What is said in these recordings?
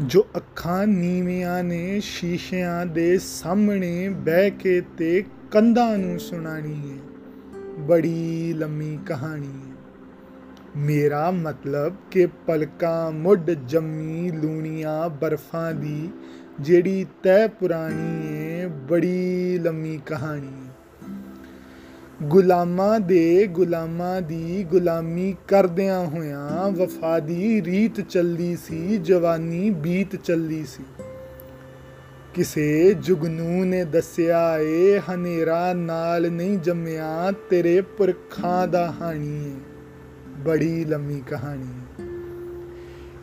ਜੋ ਅੱਖਾਂ ਨੀਵੀਆਂ ਨੇ, ਸ਼ੀਸ਼ਿਆਂ ਦੇ ਸਾਹਮਣੇ ਬਹਿ ਕੇ ਤੇ ਕੰਧਾਂ ਨੂੰ ਸੁਣਾਣੀ ਹੈ। ਬੜੀ ਲੰਮੀ ਕਹਾਣੀ ਹੈ। ਮੇਰਾ ਮਤਲਬ ਕਿ ਪਲਕਾਂ, ਮੁੱਢ ਜੰਮੀ ਲੂਣੀਆਂ ਬਰਫਾਂ ਦੀ ਜਿਹੜੀ ਤੈ ਪੁਰਾਣੀ ਏ ਬੜੀ ਲੰਮੀ ਕਹਾਣੀ ਏ ਗੁਲਾਮਾਂ ਦੇ ਗੁਲਾਮਾਂ ਦੀ ਗੁਲਾਮੀ ਕਰਦਿਆਂ ਹੋਇਆਂ ਵਫਾ ਦੀ ਰੀਤ ਚੱਲਦੀ ਸੀ, ਜਵਾਨੀ ਬੀਤ ਚੱਲਦੀ ਸੀ। ਕਿਸੇ ਜੁਗਨੂ ਨੇ ਦੱਸਿਆ, ਏ ਹਨੇਰਾ ਨਾਲ ਨਹੀਂ ਜੰਮਿਆ, ਤੇਰੇ ਪੁਰਖਾਂ ਦਾ ਹਾਣੀ ਏ, ਬੜੀ ਲੰਮੀ ਕਹਾਣੀ ਹੈ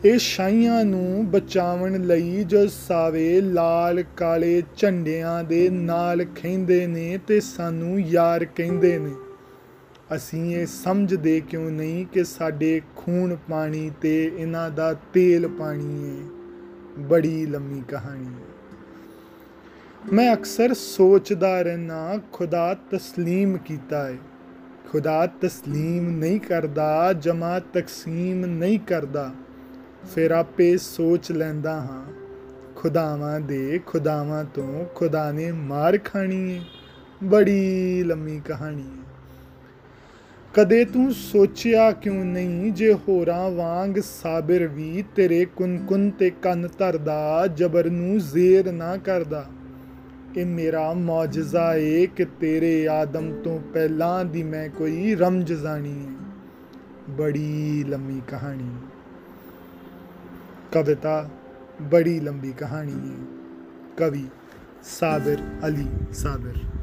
ਇਹ ਸ਼ਾਈਆਂ ਨੂੰ ਬਚਾਉਣ ਲਈ ਜੋ ਸਾਵੇ ਲਾਲ ਕਾਲੇ ਝੰਡਿਆਂ ਦੇ ਨਾਲ ਖੈਂਦੇ ਨੇ ਤੇ ਸਾਨੂੰ ਯਾਰ ਕਹਿੰਦੇ ਨੇ। ਅਸੀਂ ਇਹ ਸਮਝਦੇ ਕਿਉਂ ਨਹੀਂ ਕਿ ਸਾਡੇ ਖੂਨ ਪਾਣੀ ਤੇ ਇਹਨਾਂ ਦਾ ਤੇਲ ਪਾਣੀ ਹੈ? ਬੜੀ ਲੰਮੀ ਕਹਾਣੀ ਹੈ। ਮੈਂ ਅਕਸਰ ਸੋਚਦਾ ਰਹਿਣਾ ਖੁਦਾ ਤਸਲੀਮ ਕੀਤਾ ਹੈ। ਖੁਦਾ ਤਸਲੀਮ ਨਹੀਂ ਕਰਦਾ, ਜਮਾ ਤਕਸੀਮ ਨਹੀਂ ਕਰਦਾ। ਫਿਰ ਆਪੇ ਸੋਚ ਲੈਂਦਾ ਹਾਂ, ਖੁਦਾਵਾਂ ਦੇ ਖੁਦਾਵਾਂ ਤੋਂ ਖੁਦਾ ਨੇ ਮਾਰ ਖਾਣੀ ਹੈ ਬੜੀ ਲੰਮੀ ਕਹਾਣੀ ਹੈ ਕਦੇ ਤੂੰ ਸੋਚਿਆ ਕਿਉਂ ਨਹੀਂ ਜੇ ਹੋਰਾਂ ਵਾਂਗ ਸਾਬਰ ਵੀ ਤੇਰੇ ਕੁਨਕੁਨ ਤੇ ਕੰਨ ਧਰਦਾ, ਜਬਰ ਨੂੰ ਜ਼ੇਰ ਨਾ ਕਰਦਾ? ਇਹ ਮੇਰਾ ਮੌਜਜ਼ਾ ਏ ਕਿ ਤੇਰੇ ਆਦਮ ਤੋਂ ਪਹਿਲਾਂ ਦੀ ਮੈਂ ਕੋਈ ਰਮਜ ਜਾਣੀ ਹੈ ਬੜੀ ਲੰਮੀ ਕਹਾਣੀ। ਕਵਿਤਾ ਬੜੀ ਲੰਬੀ ਕਹਾਣੀ ਹੈ। ਕਵੀ ਸਾਬਰ ਅਲੀ ਸਾਬਰ।